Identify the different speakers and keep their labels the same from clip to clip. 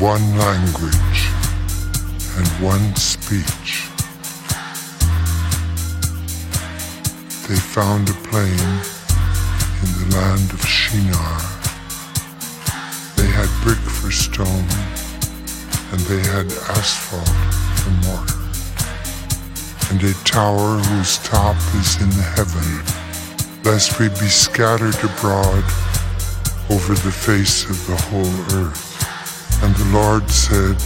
Speaker 1: one language and one speech. They found a plain in the land of Shinar. They had brick for stone and they had asphalt for mortar. And a tower whose top is in the heaven, lest we be scattered abroad over the face of the whole earth. And the Lord said,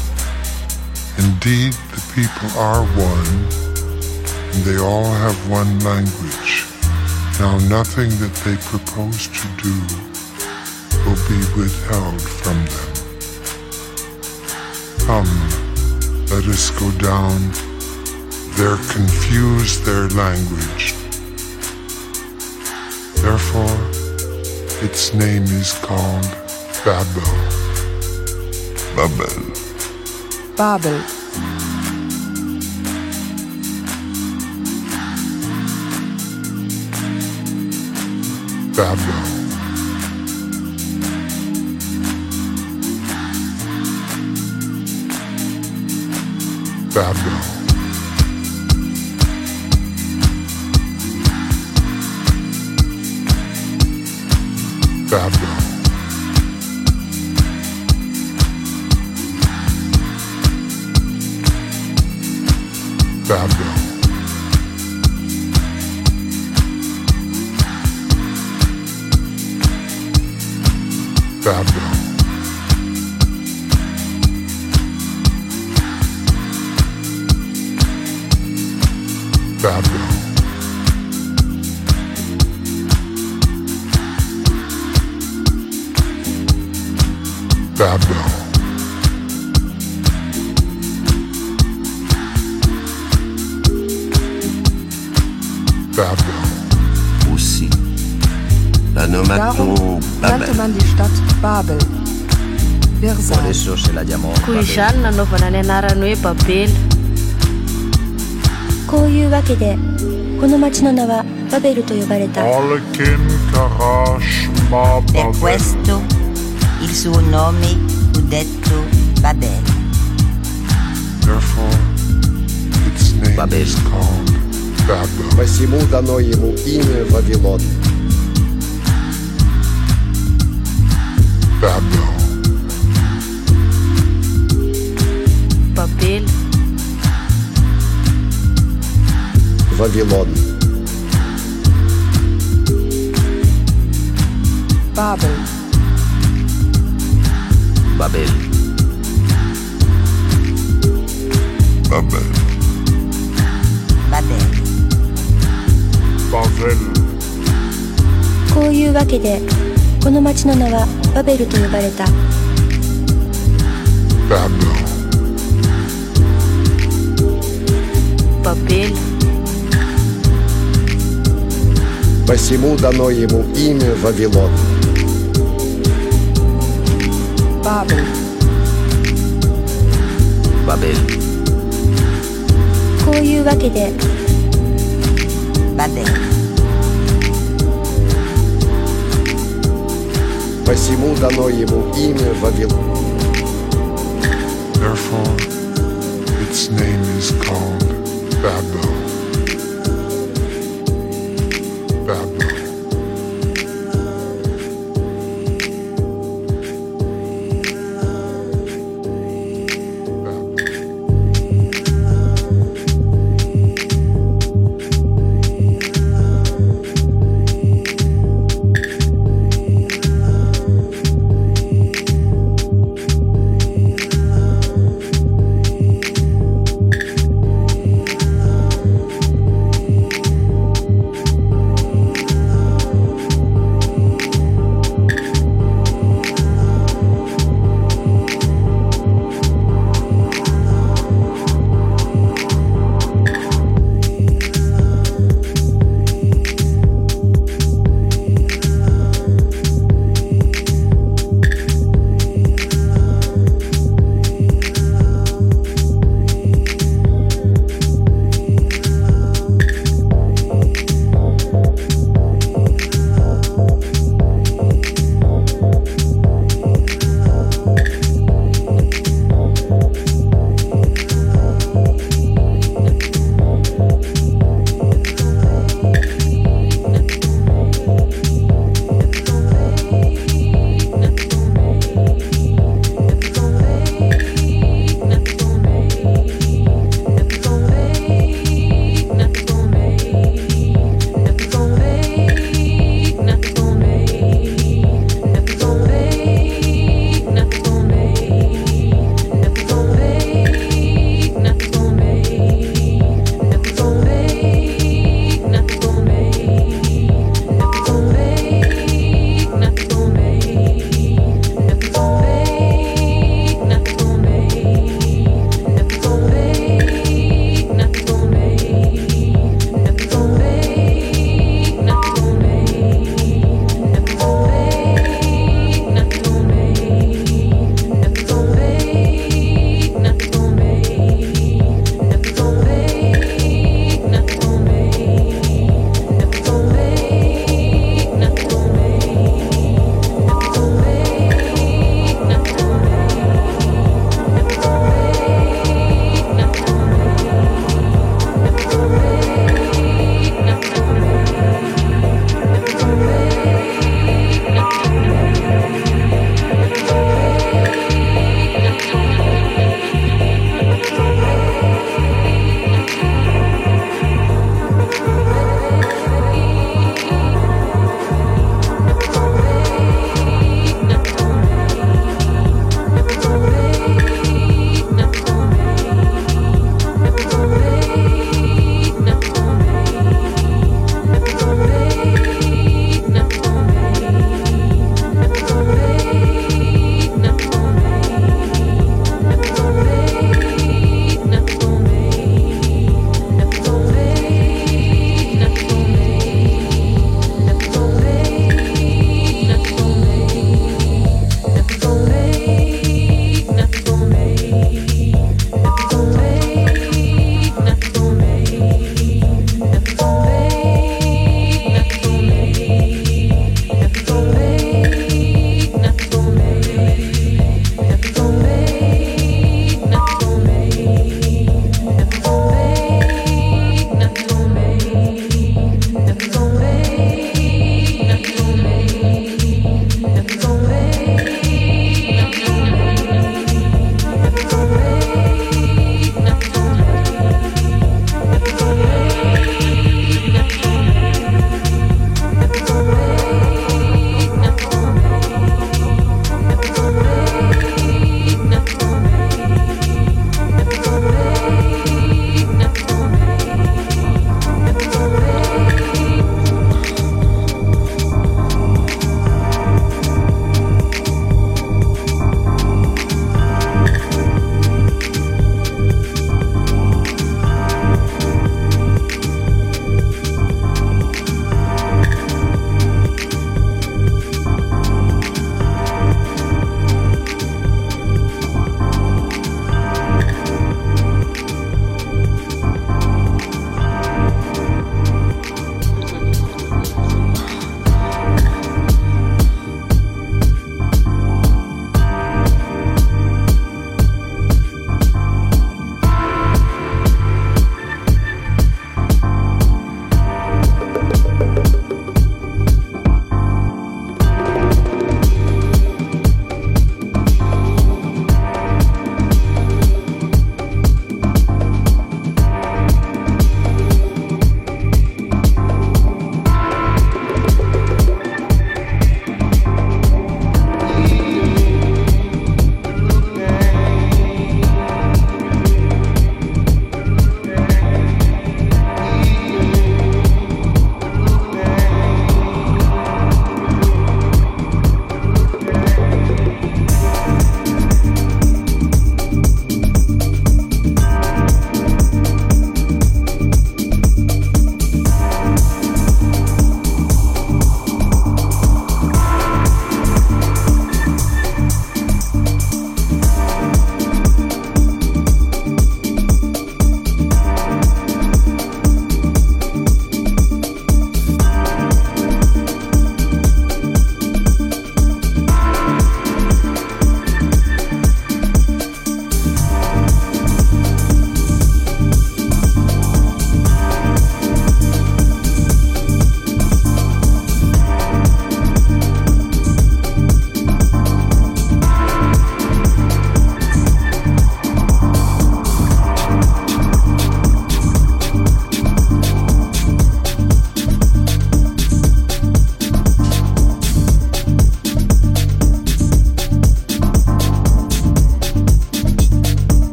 Speaker 1: Indeed, the people are one, and they all have one language. Now nothing that they propose to do will be withheld from them. Come, let us go down there confuse their language. Therefore, its name is called Babel. Babel.
Speaker 2: Babel.
Speaker 1: Babel. Babel. Babel.
Speaker 3: bathroom. diamo
Speaker 4: koa
Speaker 3: Babel.
Speaker 4: izany nanaovana ny anarany hoe babely
Speaker 5: こういうわけでこの町の名はバベルと呼ばれた
Speaker 1: Olekin Karash Ma
Speaker 6: Per
Speaker 1: Babel.
Speaker 6: questo il suo nome fu detto Babel.
Speaker 1: Therefore, its name
Speaker 3: Babel.
Speaker 1: is called Babel.
Speaker 7: Посему дано ему имя Вавилон.
Speaker 1: Babel.
Speaker 4: papel.
Speaker 7: Radio Norden.
Speaker 2: Babel.
Speaker 3: Babel.
Speaker 1: Babel.
Speaker 6: Babel.
Speaker 1: Babel.
Speaker 5: こういうわけでこの町の名はバベルと呼ばれた。
Speaker 1: バベル。
Speaker 4: babely
Speaker 7: Посему дано ему имя Вавилон.
Speaker 2: Babel.
Speaker 3: Babel.
Speaker 5: こういうわけで
Speaker 6: Babel.
Speaker 7: Посему дано ему имя Вавилон.
Speaker 1: Therefore, its name is called